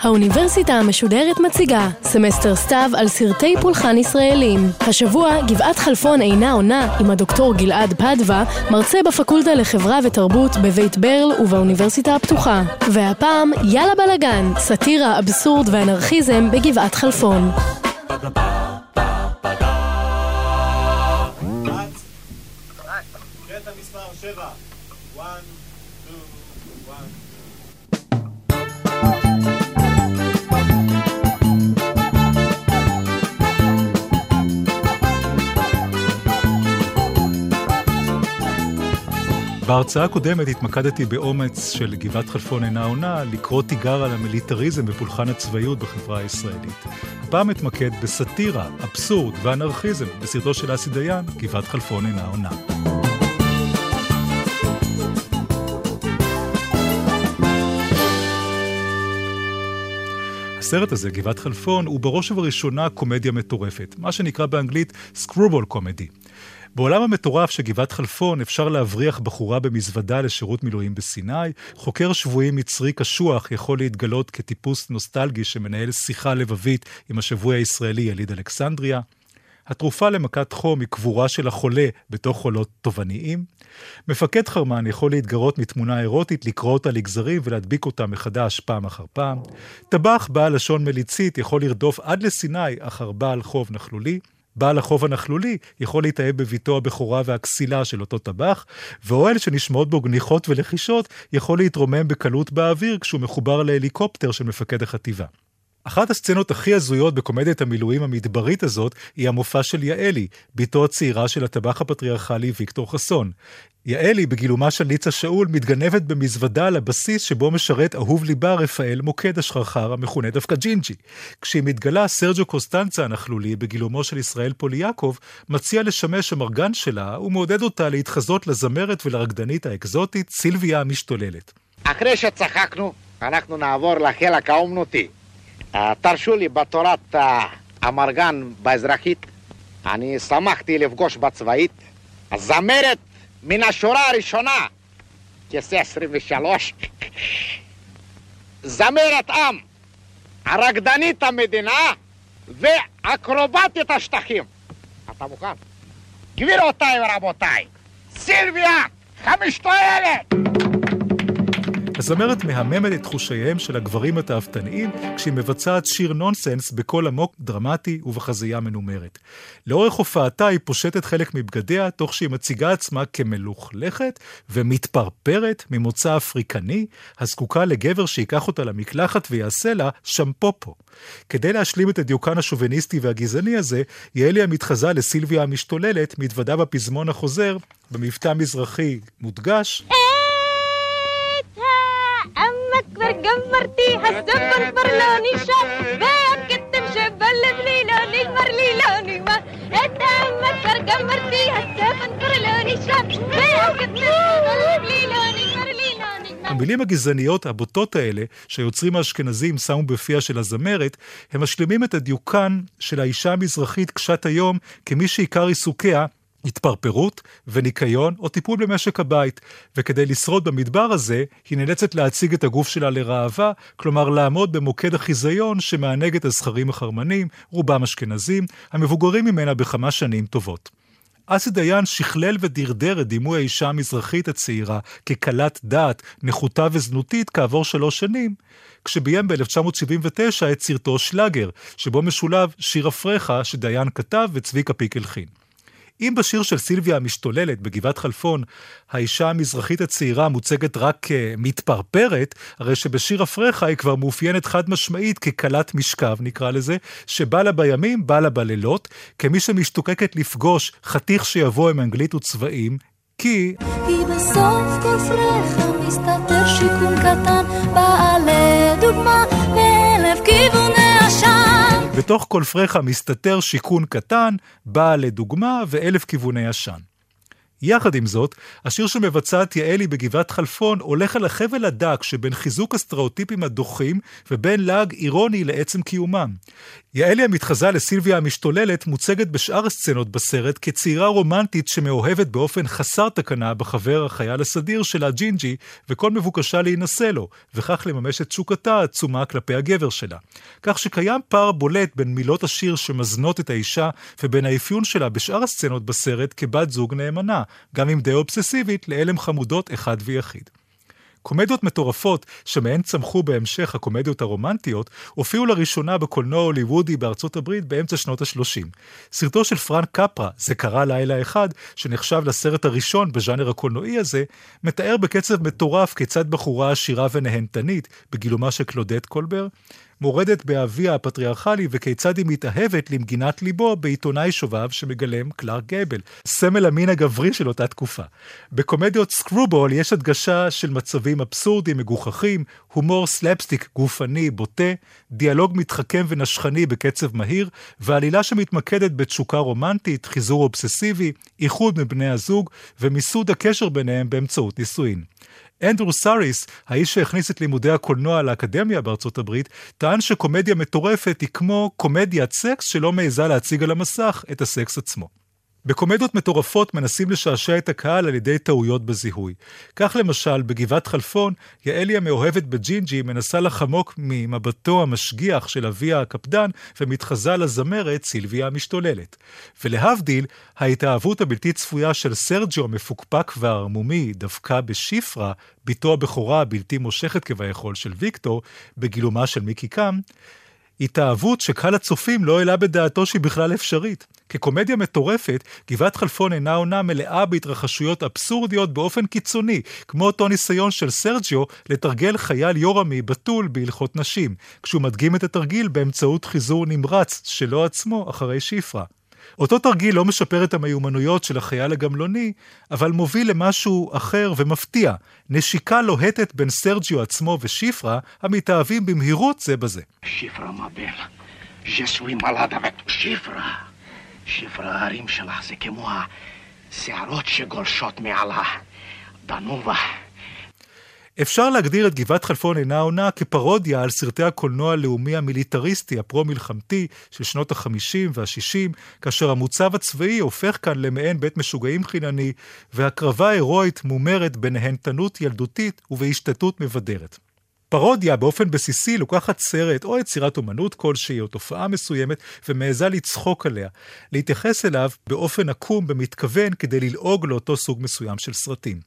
האוניברסיטה המשודרת מציגה סמסטר סתיו על סרטי פולחן ישראלים. השבוע גבעת חלפון אינה עונה עם הדוקטור גלעד פדבה, מרצה בפקולטה לחברה ותרבות בבית ברל ובאוניברסיטה הפתוחה. והפעם יאללה בלאגן, סאטירה, אבסורד ואנרכיזם בגבעת חלפון. בהרצאה הקודמת התמקדתי באומץ של גבעת חלפון אינה עונה לקרוא תיגר על המיליטריזם ופולחן הצבאיות בחברה הישראלית. הפעם אתמקד בסאטירה, אבסורד ואנרכיזם בסרטו של אסי דיין, גבעת חלפון אינה עונה. הסרט הזה, גבעת חלפון, הוא בראש ובראשונה קומדיה מטורפת, מה שנקרא באנגלית סקרובול קומדי. בעולם המטורף של גבעת חלפון אפשר להבריח בחורה במזוודה לשירות מילואים בסיני, חוקר שבויים מצרי קשוח יכול להתגלות כטיפוס נוסטלגי שמנהל שיחה לבבית עם השבוי הישראלי יליד אלכסנדריה. התרופה למכת חום היא קבורה של החולה בתוך חולות תובעניים. מפקד חרמן יכול להתגרות מתמונה אירוטית, לקרוא אותה לגזרים ולהדביק אותה מחדש פעם אחר פעם. טבח בעל לשון מליצית יכול לרדוף עד לסיני אחר בעל חוב נכלולי. בעל החוב הנכלולי יכול להתאהב בביתו הבכורה והכסילה של אותו טבח, ואוהל שנשמעות בו גניחות ולחישות יכול להתרומם בקלות באוויר כשהוא מחובר להליקופטר של מפקד החטיבה. אחת הסצנות הכי הזויות בקומדיית המילואים המדברית הזאת היא המופע של יעלי, בתו הצעירה של הטבח הפטריארכלי ויקטור חסון. יעלי, בגילומה של ניצה שאול, מתגנבת במזוודה לבסיס שבו משרת אהוב ליבה רפאל מוקד השחרחר המכונה דווקא ג'ינג'י. כשהיא מתגלה, סרג'ו קוסטנצה הנכלולי, בגילומו של ישראל פוליאקוב, מציע לשמש המרגן שלה ומעודד אותה להתחזות לזמרת ולרקדנית האקזוטית סילביה המשתוללת. אחרי שצחקנו, אנחנו נעבור לחלק האומנותי. תרשו לי, בתורת המרגן באזרחית, אני שמחתי לפגוש בצבאית הזמרת מן השורה הראשונה, כיסא 23, זמרת עם, הרקדנית המדינה ואקרובטית השטחים. אתה מוכן? גבירותיי ורבותיי, סילביה המשתוללת! הזמרת מהממת את תחושיהם של הגברים התאוותניים כשהיא מבצעת שיר נונסנס בקול עמוק, דרמטי ובחזייה מנומרת. לאורך הופעתה היא פושטת חלק מבגדיה, תוך שהיא מציגה עצמה כמלוכלכת ומתפרפרת ממוצא אפריקני, הזקוקה לגבר שייקח אותה למקלחת ויעשה לה שמפופו. כדי להשלים את הדיוקן השוביניסטי והגזעני הזה, יעלי המתחזה לסילביה המשתוללת מתוודה בפזמון החוזר, במבטא מזרחי מודגש. כבר נגמר. את האמת כבר גמרתי, הספר כבר לא נשאר, והכתם שבלב לי לא נגמר לי לא נגמר. המילים הגזעניות הבוטות האלה, שהיוצרים האשכנזים שמו בפיה של הזמרת, הם משלימים את הדיוקן של האישה המזרחית קשת היום כמי שעיקר עיסוקיה התפרפרות וניקיון או טיפול במשק הבית, וכדי לשרוד במדבר הזה, היא נאלצת להציג את הגוף שלה לראווה, כלומר לעמוד במוקד החיזיון שמענג את הזכרים החרמנים, רובם אשכנזים, המבוגרים ממנה בכמה שנים טובות. אסי דיין שכלל ודרדר את דימוי האישה המזרחית הצעירה כקלת דעת, נחותה וזנותית כעבור שלוש שנים, כשביים ב-1979 את סרטו שלאגר, שבו משולב שיר אפרחה שדיין כתב וצביקה פיק הלחין. אם בשיר של סילביה המשתוללת בגבעת חלפון, האישה המזרחית הצעירה מוצגת רק כמתפרפרת, הרי שבשיר אפרחה היא כבר מאופיינת חד משמעית ככלת משכב, נקרא לזה, שבא לה בימים, בא לה בלילות, כמי שמשתוקקת לפגוש חתיך שיבוא עם אנגלית וצבעים, כי... כי בסוף כל פרחה מסתתר שיקום קטן, באה לדוגמה מאלף כיווני עשן. בתוך כל פרחה מסתתר שיכון קטן, באה לדוגמה ואלף כיווני עשן. יחד עם זאת, השיר שמבצעת יעלי בגבעת חלפון הולך על החבל הדק שבין חיזוק הסטריאוטיפים הדוחים ובין לעג אירוני לעצם קיומם. יעלי המתחזה לסילביה המשתוללת מוצגת בשאר הסצנות בסרט כצעירה רומנטית שמאוהבת באופן חסר תקנה בחבר החייל הסדיר שלה ג'ינג'י, וכל מבוקשה להינשא לו, וכך לממש את תשוקתה העצומה כלפי הגבר שלה. כך שקיים פער בולט בין מילות השיר שמזנות את האישה ובין האפיון שלה בשאר הסצנות בסרט כבת זוג נאמנה, גם אם די אובססיבית, להלם חמודות אחד ויחיד. קומדיות מטורפות, שמהן צמחו בהמשך הקומדיות הרומנטיות, הופיעו לראשונה בקולנוע הוליוודי בארצות הברית באמצע שנות ה-30. סרטו של פרנק קפרה, זה קרה לילה אחד, שנחשב לסרט הראשון בז'אנר הקולנועי הזה, מתאר בקצב מטורף כיצד בחורה עשירה ונהנתנית, בגילומה של קלודט קולבר, מורדת באביה הפטריארכלי וכיצד היא מתאהבת למגינת ליבו בעיתונאי שובב שמגלם קלארק גייבל, סמל המין הגברי של אותה תקופה. בקומדיות screwball יש הדגשה של מצבים אבסורדיים מגוחכים, הומור סלפסטיק גופני בוטה, דיאלוג מתחכם ונשכני בקצב מהיר, ועלילה שמתמקדת בתשוקה רומנטית, חיזור אובססיבי, איחוד מבני הזוג ומיסוד הקשר ביניהם באמצעות נישואין. אנדרו סאריס, האיש שהכניס את לימודי הקולנוע לאקדמיה בארצות הברית, טען שקומדיה מטורפת היא כמו קומדיית סקס שלא מעיזה להציג על המסך את הסקס עצמו. בקומדיות מטורפות מנסים לשעשע את הקהל על ידי טעויות בזיהוי. כך למשל, בגבעת חלפון, יעלי המאוהבת בג'ינג'י מנסה לחמוק ממבטו המשגיח של אביה הקפדן ומתחזה לזמרת סילביה המשתוללת. ולהבדיל, ההתאהבות הבלתי צפויה של סרג'ו המפוקפק והערמומי דווקא בשיפרה, בתו הבכורה הבלתי מושכת כביכול של ויקטור, בגילומה של מיקי קאם, התאהבות שקהל הצופים לא העלה בדעתו שהיא בכלל אפשרית. כקומדיה מטורפת, גבעת חלפון אינה עונה מלאה בהתרחשויות אבסורדיות באופן קיצוני, כמו אותו ניסיון של סרג'יו לתרגל חייל יורמי בתול בהלכות נשים, כשהוא מדגים את התרגיל באמצעות חיזור נמרץ שלו עצמו אחרי שיפרה. אותו תרגיל לא משפר את המיומנויות של החייל הגמלוני, אבל מוביל למשהו אחר ומפתיע, נשיקה לוהטת בין סרג'יו עצמו ושיפרה, המתאהבים במהירות זה בזה. שיפרה מבל, ז'סוי מלאדה שיפרה. שיפרה ההרים שלך זה כמו השערות שגולשות מעלה. דנובה. אפשר להגדיר את גבעת חלפון אינה עונה כפרודיה על סרטי הקולנוע הלאומי המיליטריסטי הפרו-מלחמתי של שנות ה-50 וה-60, כאשר המוצב הצבאי הופך כאן למעין בית משוגעים חינני, והקרבה הירואית מומרת בנהנתנות ילדותית ובהשתתות מבדרת. פרודיה באופן בסיסי לוקחת סרט או יצירת אומנות כלשהי או תופעה מסוימת ומעיזה לצחוק עליה, להתייחס אליו באופן עקום במתכוון כדי ללעוג לאותו סוג מסוים של סרטים.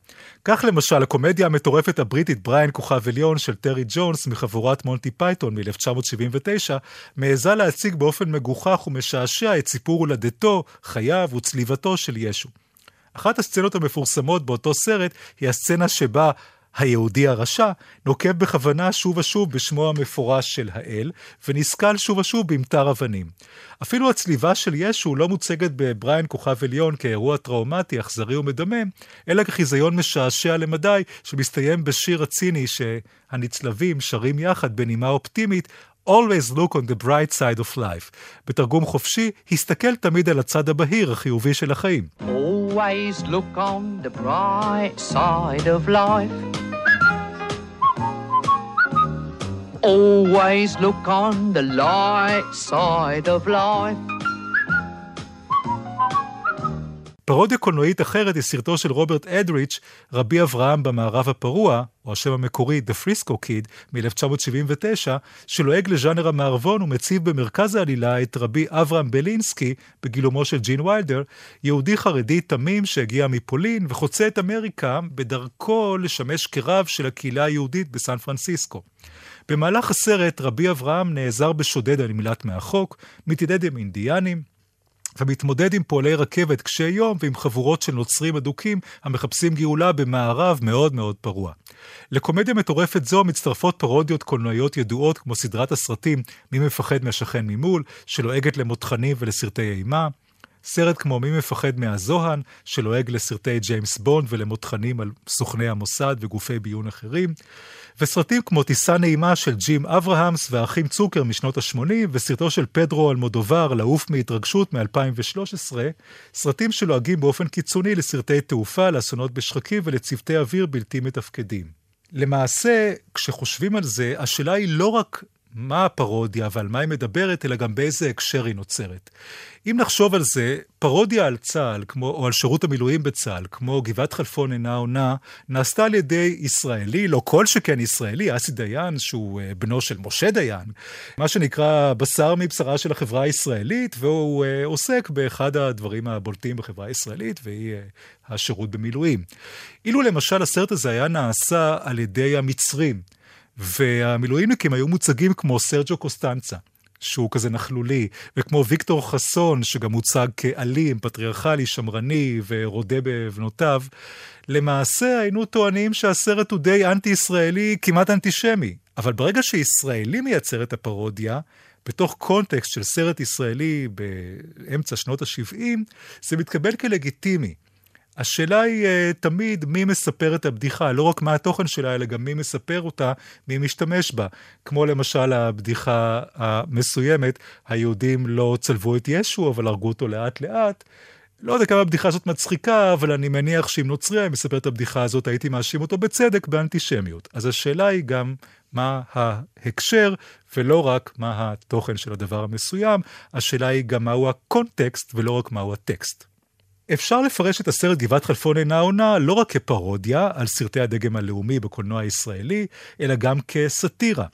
כך למשל הקומדיה המטורפת הבריטית בריין כוכב עליון של טרי ג'ונס מחבורת מונטי פייתון מ-1979, מעיזה להציג באופן מגוחך ומשעשע את סיפור הולדתו, חייו וצליבתו של ישו. אחת הסצנות המפורסמות באותו סרט היא הסצנה שבה היהודי הרשע, נוקב בכוונה שוב ושוב בשמו המפורש של האל, ונסכל שוב ושוב במטר אבנים. אפילו הצליבה של ישו לא מוצגת בבריין כוכב עליון כאירוע טראומטי, אכזרי ומדמם, אלא כחיזיון משעשע למדי, שמסתיים בשיר הציני שהנצלבים שרים יחד בנימה אופטימית, Always look on the bright side of life. בתרגום חופשי, הסתכל תמיד על הצד הבהיר, החיובי של החיים. Always look on the bright side of life. Always look on the light side of life. פרודיה קולנועית אחרת היא סרטו של רוברט אדריץ', רבי אברהם במערב הפרוע, או השם המקורי The Frisco Kid מ-1979, שלועג לז'אנר המערבון ומציב במרכז העלילה את רבי אברהם בלינסקי, בגילומו של ג'ין ויילדר, יהודי חרדי תמים שהגיע מפולין וחוצה את אמריקה בדרכו לשמש כרב של הקהילה היהודית בסן פרנסיסקו. במהלך הסרט רבי אברהם נעזר בשודד על מילת מהחוק, מתיידד עם אינדיאנים, ומתמודד עם פועלי רכבת קשי יום ועם חבורות של נוצרים אדוקים המחפשים גאולה במערב מאוד מאוד פרוע. לקומדיה מטורפת זו מצטרפות פרודיות קולנועיות ידועות כמו סדרת הסרטים "מי מפחד מהשכן ממול", שלועגת למותחנים ולסרטי אימה. סרט כמו מי מפחד מהזוהן, שלועג לסרטי ג'יימס בונד ולמותחנים על סוכני המוסד וגופי ביון אחרים, וסרטים כמו טיסה נעימה של ג'ים אברהמס והאחים צוקר משנות ה-80, וסרטו של פדרו אלמודובר, לעוף מהתרגשות מ-2013, סרטים שלועגים באופן קיצוני לסרטי תעופה, לאסונות בשחקים ולצוותי אוויר בלתי מתפקדים. למעשה, כשחושבים על זה, השאלה היא לא רק מה הפרודיה ועל מה היא מדברת, אלא גם באיזה הקשר היא נוצרת. אם נחשוב על זה, פרודיה על צה"ל, כמו, או על שירות המילואים בצה"ל, כמו גבעת חלפון אינה עונה, נעשתה על ידי ישראלי, לא כל שכן ישראלי, אסי דיין, שהוא אה, בנו של משה דיין, מה שנקרא בשר מבשרה של החברה הישראלית, והוא uh, עוסק באחד הדברים הבולטים בחברה הישראלית, והיא uh, השירות במילואים. אילו למשל הסרט הזה היה נעשה על ידי המצרים, והמילואימניקים היו מוצגים כמו סרג'ו קוסטנצה. שהוא כזה נכלולי, וכמו ויקטור חסון, שגם מוצג כאלים, פטריארכלי, שמרני ורודה בבנותיו, למעשה היינו טוענים שהסרט הוא די אנטי-ישראלי, כמעט אנטישמי. אבל ברגע שישראלי מייצר את הפרודיה, בתוך קונטקסט של סרט ישראלי באמצע שנות ה-70, זה מתקבל כלגיטימי. השאלה היא uh, תמיד מי מספר את הבדיחה, לא רק מה התוכן שלה, אלא גם מי מספר אותה, מי משתמש בה. כמו למשל הבדיחה המסוימת, היהודים לא צלבו את ישו, אבל הרגו אותו לאט-לאט. לא יודע כמה הבדיחה הזאת מצחיקה, אבל אני מניח שאם נוצרי היה מספר את הבדיחה הזאת, הייתי מאשים אותו בצדק באנטישמיות. אז השאלה היא גם מה ההקשר, ולא רק מה התוכן של הדבר המסוים, השאלה היא גם מהו הקונטקסט, ולא רק מהו הטקסט. אפשר לפרש את הסרט גבעת חלפון אינה עונה לא רק כפרודיה על סרטי הדגם הלאומי בקולנוע הישראלי, אלא גם כסאטירה.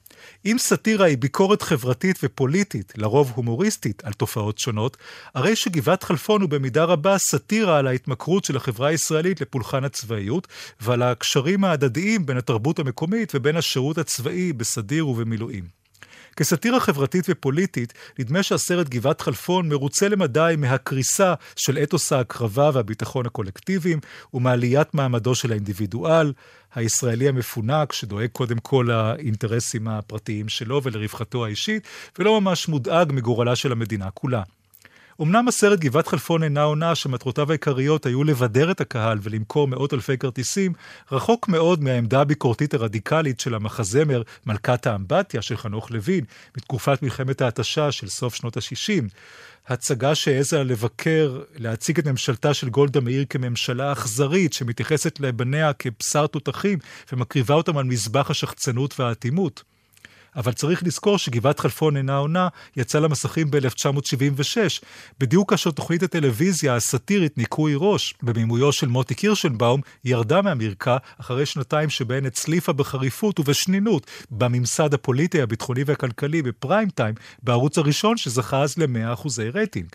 אם סאטירה היא ביקורת חברתית ופוליטית, לרוב הומוריסטית, על תופעות שונות, הרי שגבעת חלפון הוא במידה רבה סאטירה על ההתמכרות של החברה הישראלית לפולחן הצבאיות, ועל הקשרים ההדדיים בין התרבות המקומית ובין השירות הצבאי בסדיר ובמילואים. כסאטירה חברתית ופוליטית, נדמה שהסרט גבעת חלפון מרוצה למדי מהקריסה של אתוס ההקרבה והביטחון הקולקטיביים ומעליית מעמדו של האינדיבידואל, הישראלי המפונק, שדואג קודם כל לאינטרסים הפרטיים שלו ולרווחתו האישית, ולא ממש מודאג מגורלה של המדינה כולה. אמנם הסרט גבעת חלפון אינה עונה שמטרותיו העיקריות היו לבדר את הקהל ולמכור מאות אלפי כרטיסים, רחוק מאוד מהעמדה הביקורתית הרדיקלית של המחזמר מלכת האמבטיה של חנוך לוין, מתקופת מלחמת ההתשה של סוף שנות ה-60. הצגה שהעזה לבקר, להציג את ממשלתה של גולדה מאיר כממשלה אכזרית, שמתייחסת לבניה כבשר תותחים ומקריבה אותם על מזבח השחצנות והאטימות. אבל צריך לזכור שגבעת חלפון אינה עונה יצא למסכים ב-1976, בדיוק כאשר תוכנית הטלוויזיה הסאטירית ניקוי ראש, במימויו של מוטי קירשנבאום, ירדה מהמרקע אחרי שנתיים שבהן הצליפה בחריפות ובשנינות בממסד הפוליטי, הביטחוני והכלכלי בפריים טיים, בערוץ הראשון שזכה אז ל-100% רייטינג.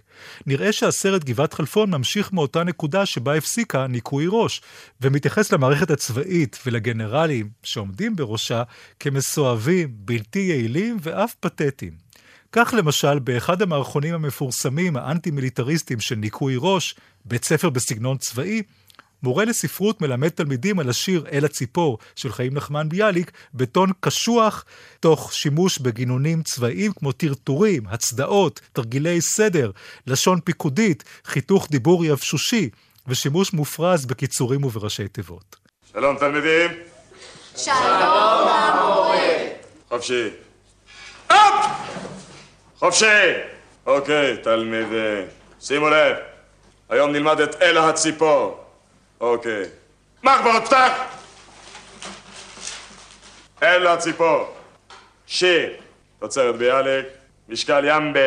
נראה שהסרט גבעת חלפון ממשיך מאותה נקודה שבה הפסיקה ניקוי ראש, ומתייחס למערכת הצבאית ולגנרלים שעומדים בראשה כמסואבים, בלתי בלתי יעילים ואף פתטיים. כך למשל, באחד המערכונים המפורסמים, האנטי-מיליטריסטים של ניקוי ראש, בית ספר בסגנון צבאי, מורה לספרות מלמד תלמידים על השיר "אל הציפור" של חיים נחמן ביאליק, בטון קשוח, תוך שימוש בגינונים צבאיים כמו טרטורים, הצדעות, תרגילי סדר, לשון פיקודית, חיתוך דיבור יבשושי, ושימוש מופרז בקיצורים ובראשי תיבות. שלום תלמידים. שלום. חופשי. אפ! חופשי! אוקיי, תלמידים. שימו לב, היום נלמד את אל הציפור. אוקיי. מחברות, פתח! אל הציפור. שיר, תוצרת ביאליק, משקל ימבה,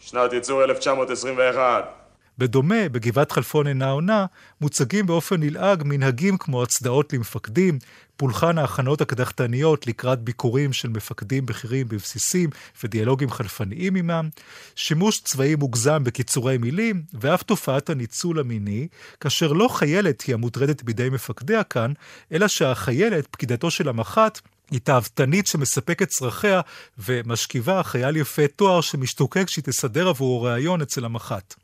שנת ייצור 1921. בדומה, בגבעת חלפון אינה עונה, מוצגים באופן נלעג מנהגים כמו הצדעות למפקדים, פולחן ההכנות הקדחתניות לקראת ביקורים של מפקדים בכירים בבסיסים ודיאלוגים חלפניים עמם, שימוש צבאי מוגזם בקיצורי מילים, ואף תופעת הניצול המיני, כאשר לא חיילת היא המוטרדת בידי מפקדיה כאן, אלא שהחיילת, פקידתו של המח"ט, היא תאוותנית שמספקת צרכיה ומשכיבה חייל יפה תואר שמשתוקק שהיא תסדר עבורו ראיון אצל המח"ט.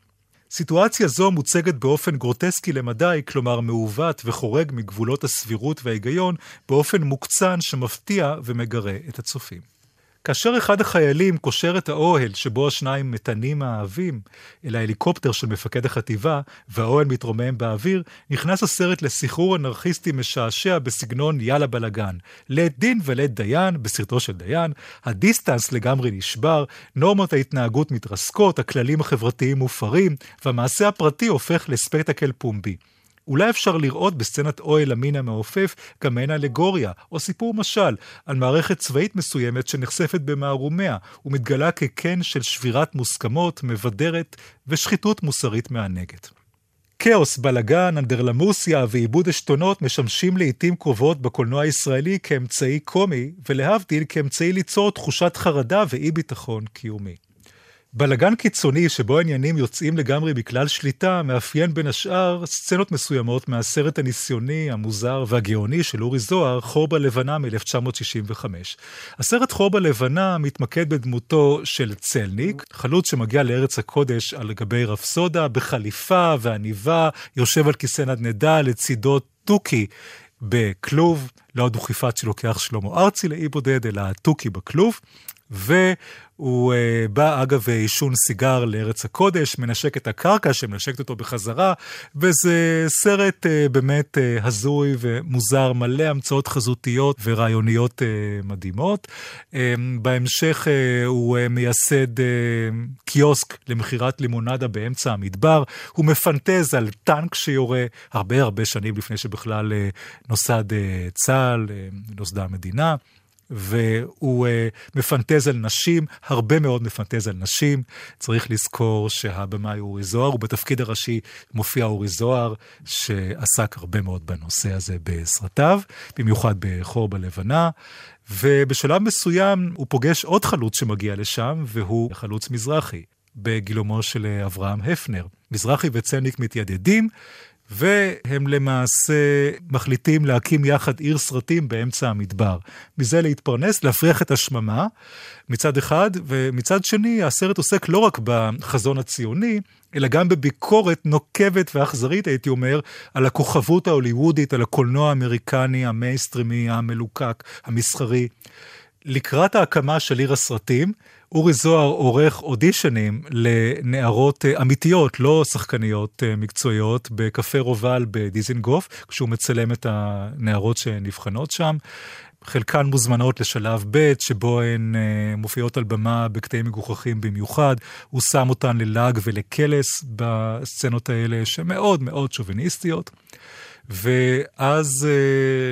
סיטואציה זו מוצגת באופן גרוטסקי למדי, כלומר מעוות וחורג מגבולות הסבירות וההיגיון, באופן מוקצן שמפתיע ומגרה את הצופים. כאשר אחד החיילים קושר את האוהל שבו השניים מתנים אהבים אל ההליקופטר של מפקד החטיבה, והאוהל מתרומם באוויר, נכנס הסרט לסחרור אנרכיסטי משעשע בסגנון יאללה בלאגן. לית דין ולית דיין, בסרטו של דיין, ה distance לגמרי נשבר, נורמות ההתנהגות מתרסקות, הכללים החברתיים מופרים, והמעשה הפרטי הופך לספקטקל פומבי. אולי אפשר לראות בסצנת אוהל המין המעופף גם מעין אלגוריה, או סיפור משל, על מערכת צבאית מסוימת שנחשפת במערומיה, ומתגלה כקן של שבירת מוסכמות, מבדרת ושחיתות מוסרית מענגת. כאוס, בלאגן, אנדרלמוסיה ועיבוד עשתונות משמשים לעיתים קרובות בקולנוע הישראלי כאמצעי קומי, ולהבדיל כאמצעי ליצור תחושת חרדה ואי ביטחון קיומי. בלגן קיצוני שבו העניינים יוצאים לגמרי מכלל שליטה, מאפיין בין השאר סצנות מסוימות מהסרט הניסיוני, המוזר והגאוני של אורי זוהר, חור בלבנה מ-1965. הסרט חור בלבנה מתמקד בדמותו של צלניק, חלוץ שמגיע לארץ הקודש על גבי רפסודה, בחליפה ועניבה, יושב על כיסא נדנדה לצידו תוכי. בכלוב, לא הדוכיפת שלוקח שלמה ארצי לאי בודד, אלא התוכי בכלוב, והוא uh, בא אגב עישון סיגר לארץ הקודש, מנשק את הקרקע שמנשקת אותו בחזרה, וזה סרט uh, באמת uh, הזוי ומוזר, מלא המצאות חזותיות ורעיוניות uh, מדהימות. Uh, בהמשך uh, הוא uh, מייסד uh, קיוסק למכירת לימונדה באמצע המדבר, הוא מפנטז על טנק שיורה הרבה הרבה שנים לפני שבכלל uh, נוסד uh, צה"ל, uh, נוסדה המדינה. והוא uh, מפנטז על נשים, הרבה מאוד מפנטז על נשים. צריך לזכור שהבמאי אורי זוהר, ובתפקיד הראשי מופיע אורי זוהר, שעסק הרבה מאוד בנושא הזה בסרטיו, במיוחד בחור בלבנה. ובשלב מסוים הוא פוגש עוד חלוץ שמגיע לשם, והוא חלוץ מזרחי, בגילומו של אברהם הפנר. מזרחי וצניק מתיידדים, והם למעשה מחליטים להקים יחד עיר סרטים באמצע המדבר. מזה להתפרנס, להפריח את השממה מצד אחד, ומצד שני הסרט עוסק לא רק בחזון הציוני, אלא גם בביקורת נוקבת ואכזרית, הייתי אומר, על הכוכבות ההוליוודית, על הקולנוע האמריקני, המיינסטרימי, המלוקק, המסחרי. לקראת ההקמה של עיר הסרטים, אורי זוהר עורך אודישנים לנערות אה, אמיתיות, לא שחקניות אה, מקצועיות, בקפה רובל בדיזינגוף, כשהוא מצלם את הנערות שנבחנות שם. חלקן מוזמנות לשלב ב', שבו הן uh, מופיעות על במה בקטעים מגוחכים במיוחד. הוא שם אותן ללעג ולקלס בסצנות האלה, שמאוד מאוד שוביניסטיות. ואז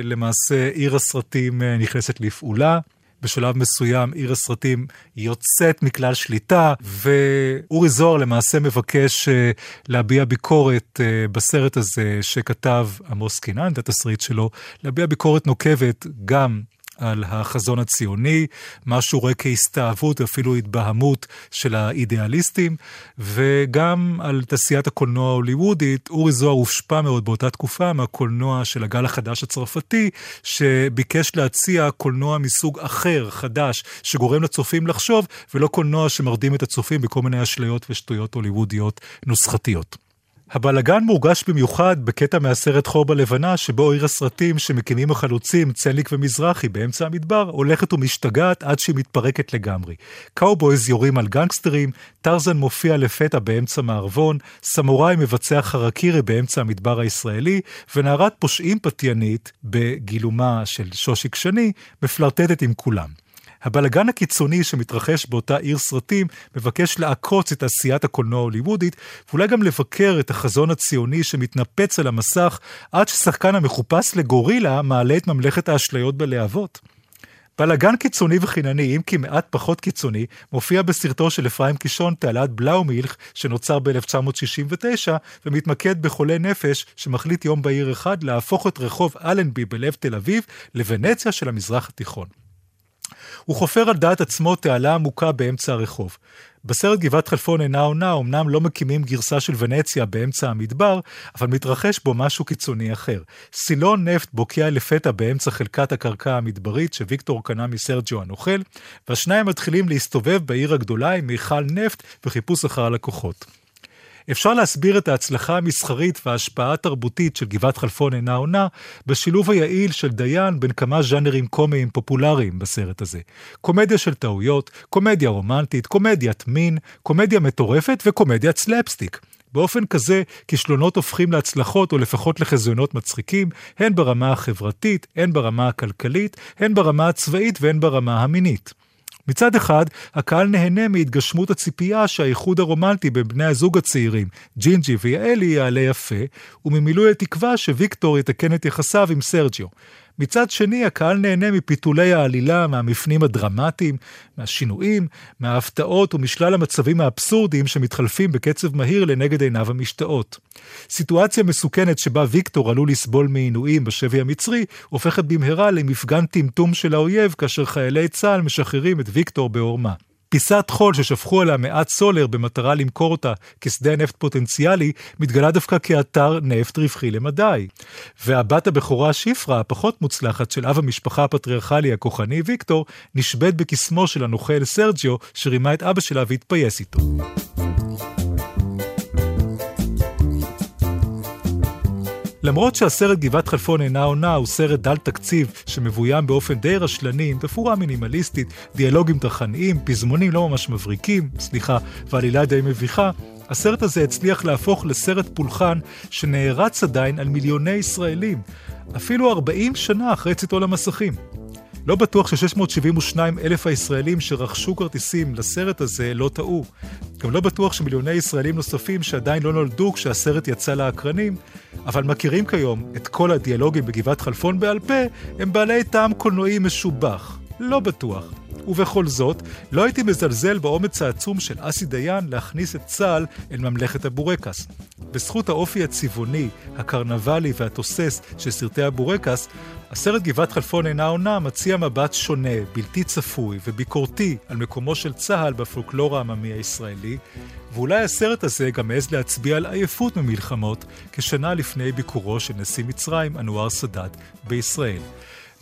למעשה עיר הסרטים נכנסת לפעולה. בשלב מסוים עיר הסרטים יוצאת מכלל שליטה, ואורי זוהר למעשה מבקש אה, להביע ביקורת אה, בסרט הזה שכתב עמוס קינן, את התסריט שלו, להביע ביקורת נוקבת גם על החזון הציוני, מה שהוא רואה כהסתאבות ואפילו התבהמות של האידיאליסטים, וגם על תעשיית הקולנוע ההוליוודית. אורי זוהר הושפע מאוד באותה תקופה מהקולנוע של הגל החדש הצרפתי, שביקש להציע קולנוע מסוג אחר, חדש, שגורם לצופים לחשוב, ולא קולנוע שמרדים את הצופים בכל מיני אשליות ושטויות הוליוודיות נוסחתיות. הבלגן מורגש במיוחד בקטע מהסרט חור בלבנה, שבו עיר הסרטים שמקימים החלוצים, צלניק ומזרחי באמצע המדבר, הולכת ומשתגעת עד שהיא מתפרקת לגמרי. cowboys יורים על גנגסטרים, טרזן מופיע לפתע באמצע מערבון, סמוראי מבצע חרקירי באמצע המדבר הישראלי, ונערת פושעים פתיינית, בגילומה של שושיק שני, מפלרטטת עם כולם. הבלגן הקיצוני שמתרחש באותה עיר סרטים מבקש לעקוץ את עשיית הקולנוע ההוליוודית, ואולי גם לבקר את החזון הציוני שמתנפץ על המסך, עד ששחקן המחופש לגורילה מעלה את ממלכת האשליות בלהבות. בלאגן קיצוני וחינני, אם כי מעט פחות קיצוני, מופיע בסרטו של אפרים קישון, תעלת בלאומילך, שנוצר ב-1969, ומתמקד בחולה נפש שמחליט יום בהיר אחד להפוך את רחוב אלנבי בלב תל אביב לוונציה של המזרח התיכון. הוא חופר על דעת עצמו תעלה עמוקה באמצע הרחוב. בסרט גבעת חלפון אינה עונה, אמנם לא מקימים גרסה של ונציה באמצע המדבר, אבל מתרחש בו משהו קיצוני אחר. סילון נפט בוקע לפתע באמצע חלקת הקרקע המדברית שוויקטור קנה מסרג'ו הנוכל, והשניים מתחילים להסתובב בעיר הגדולה עם מיכל נפט וחיפוש אחר הלקוחות. אפשר להסביר את ההצלחה המסחרית וההשפעה התרבותית של גבעת חלפון אינה עונה בשילוב היעיל של דיין בין כמה ז'אנרים קומיים פופולריים בסרט הזה. קומדיה של טעויות, קומדיה רומנטית, קומדיית מין, קומדיה מטורפת וקומדיית סלפסטיק. באופן כזה, כישלונות הופכים להצלחות או לפחות לחזיונות מצחיקים, הן ברמה החברתית, הן ברמה הכלכלית, הן ברמה הצבאית והן ברמה המינית. מצד אחד, הקהל נהנה מהתגשמות הציפייה שהאיחוד הרומנטי בין בני הזוג הצעירים, ג'ינג'י ויעלי, יעלה יפה, וממילוי התקווה שוויקטור יתקן את יחסיו עם סרג'יו. מצד שני, הקהל נהנה מפיתולי העלילה, מהמפנים הדרמטיים, מהשינויים, מההפתעות ומשלל המצבים האבסורדיים שמתחלפים בקצב מהיר לנגד עיניו המשתאות. סיטואציה מסוכנת שבה ויקטור עלול לסבול מעינויים בשבי המצרי, הופכת במהרה למפגן טמטום של האויב, כאשר חיילי צה"ל משחררים את ויקטור בעורמה. פיסת חול ששפכו עליה מעט סולר במטרה למכור אותה כשדה נפט פוטנציאלי, מתגלה דווקא כאתר נפט רווחי למדי. והבת הבכורה שיפרה, הפחות מוצלחת של אב המשפחה הפטריארכלי הכוחני ויקטור, נשבית בקסמו של הנוכל סרג'יו, שרימה את אבא שלה והתפייס איתו. למרות שהסרט גבעת חלפון אינה עונה הוא סרט דל תקציב שמבוים באופן די רשלני, עם תפאורה מינימליסטית, דיאלוגים טרחניים, פזמונים לא ממש מבריקים, סליחה, ועלילה די מביכה, הסרט הזה הצליח להפוך לסרט פולחן שנערץ עדיין על מיליוני ישראלים, אפילו 40 שנה אחרי צאתו למסכים. לא בטוח ש-672 אלף הישראלים שרכשו כרטיסים לסרט הזה לא טעו. גם לא בטוח שמיליוני ישראלים נוספים שעדיין לא נולדו כשהסרט יצא לאקרנים, אבל מכירים כיום את כל הדיאלוגים בגבעת חלפון בעל פה, הם בעלי טעם קולנועי משובח. לא בטוח. ובכל זאת, לא הייתי מזלזל באומץ העצום של אסי דיין להכניס את צה"ל אל ממלכת הבורקס. בזכות האופי הצבעוני, הקרנבלי והתוסס של סרטי הבורקס, הסרט גבעת חלפון אינה עונה מציע מבט שונה, בלתי צפוי וביקורתי על מקומו של צה"ל בפולקלור העממי הישראלי, ואולי הסרט הזה גם מעז להצביע על עייפות ממלחמות, כשנה לפני ביקורו של נשיא מצרים, אנואר סאדאת, בישראל.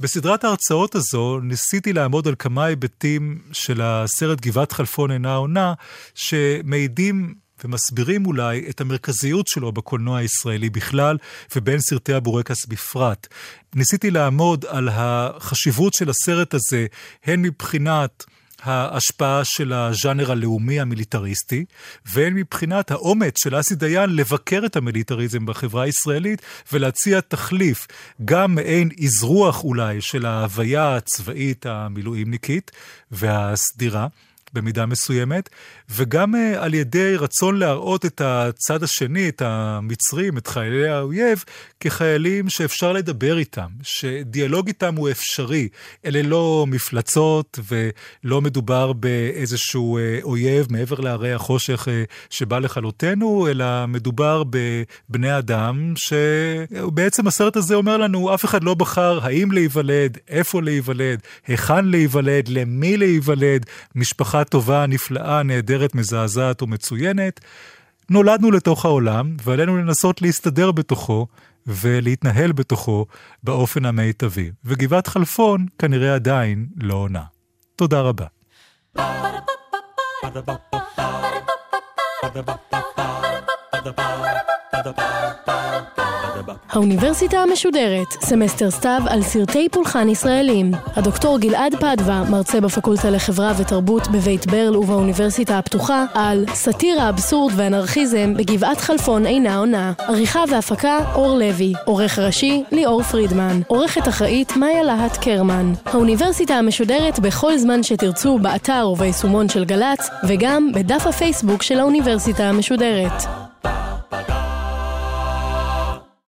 בסדרת ההרצאות הזו ניסיתי לעמוד על כמה היבטים של הסרט גבעת חלפון אינה עונה, שמעידים ומסבירים אולי את המרכזיות שלו בקולנוע הישראלי בכלל, ובין סרטי הבורקס בפרט. ניסיתי לעמוד על החשיבות של הסרט הזה, הן מבחינת ההשפעה של הז'אנר הלאומי המיליטריסטי, והן מבחינת האומץ של אסי דיין לבקר את המיליטריזם בחברה הישראלית ולהציע תחליף, גם מעין אזרוח אולי של ההוויה הצבאית המילואימניקית והסדירה. במידה מסוימת, וגם uh, על ידי רצון להראות את הצד השני, את המצרים, את חיילי האויב, כחיילים שאפשר לדבר איתם, שדיאלוג איתם הוא אפשרי. אלה לא מפלצות ולא מדובר באיזשהו uh, אויב מעבר להרי החושך uh, שבא לכלותנו, אלא מדובר בבני אדם, שבעצם הסרט הזה אומר לנו, אף אחד לא בחר האם להיוולד, איפה להיוולד, היכן להיוולד, למי להיוולד, משפחה טובה, נפלאה, נהדרת, מזעזעת ומצוינת. נולדנו לתוך העולם, ועלינו לנסות להסתדר בתוכו ולהתנהל בתוכו באופן המיטבי. וגבעת חלפון כנראה עדיין לא עונה. תודה רבה. Ba-da-ba-ba-ba האוניברסיטה המשודרת, סמסטר סתיו על סרטי פולחן ישראלים. הדוקטור גלעד פדבה, מרצה בפקולטה לחברה ותרבות בבית ברל ובאוניברסיטה הפתוחה, על סאטירה, אבסורד ואנרכיזם בגבעת חלפון אינה עונה. עריכה והפקה, אור לוי. עורך ראשי, ליאור פרידמן. עורכת אחראית, מאיה להט קרמן. האוניברסיטה המשודרת בכל זמן שתרצו באתר וביישומון של גל"צ, וגם בדף הפייסבוק של האוניברסיטה המשודרת.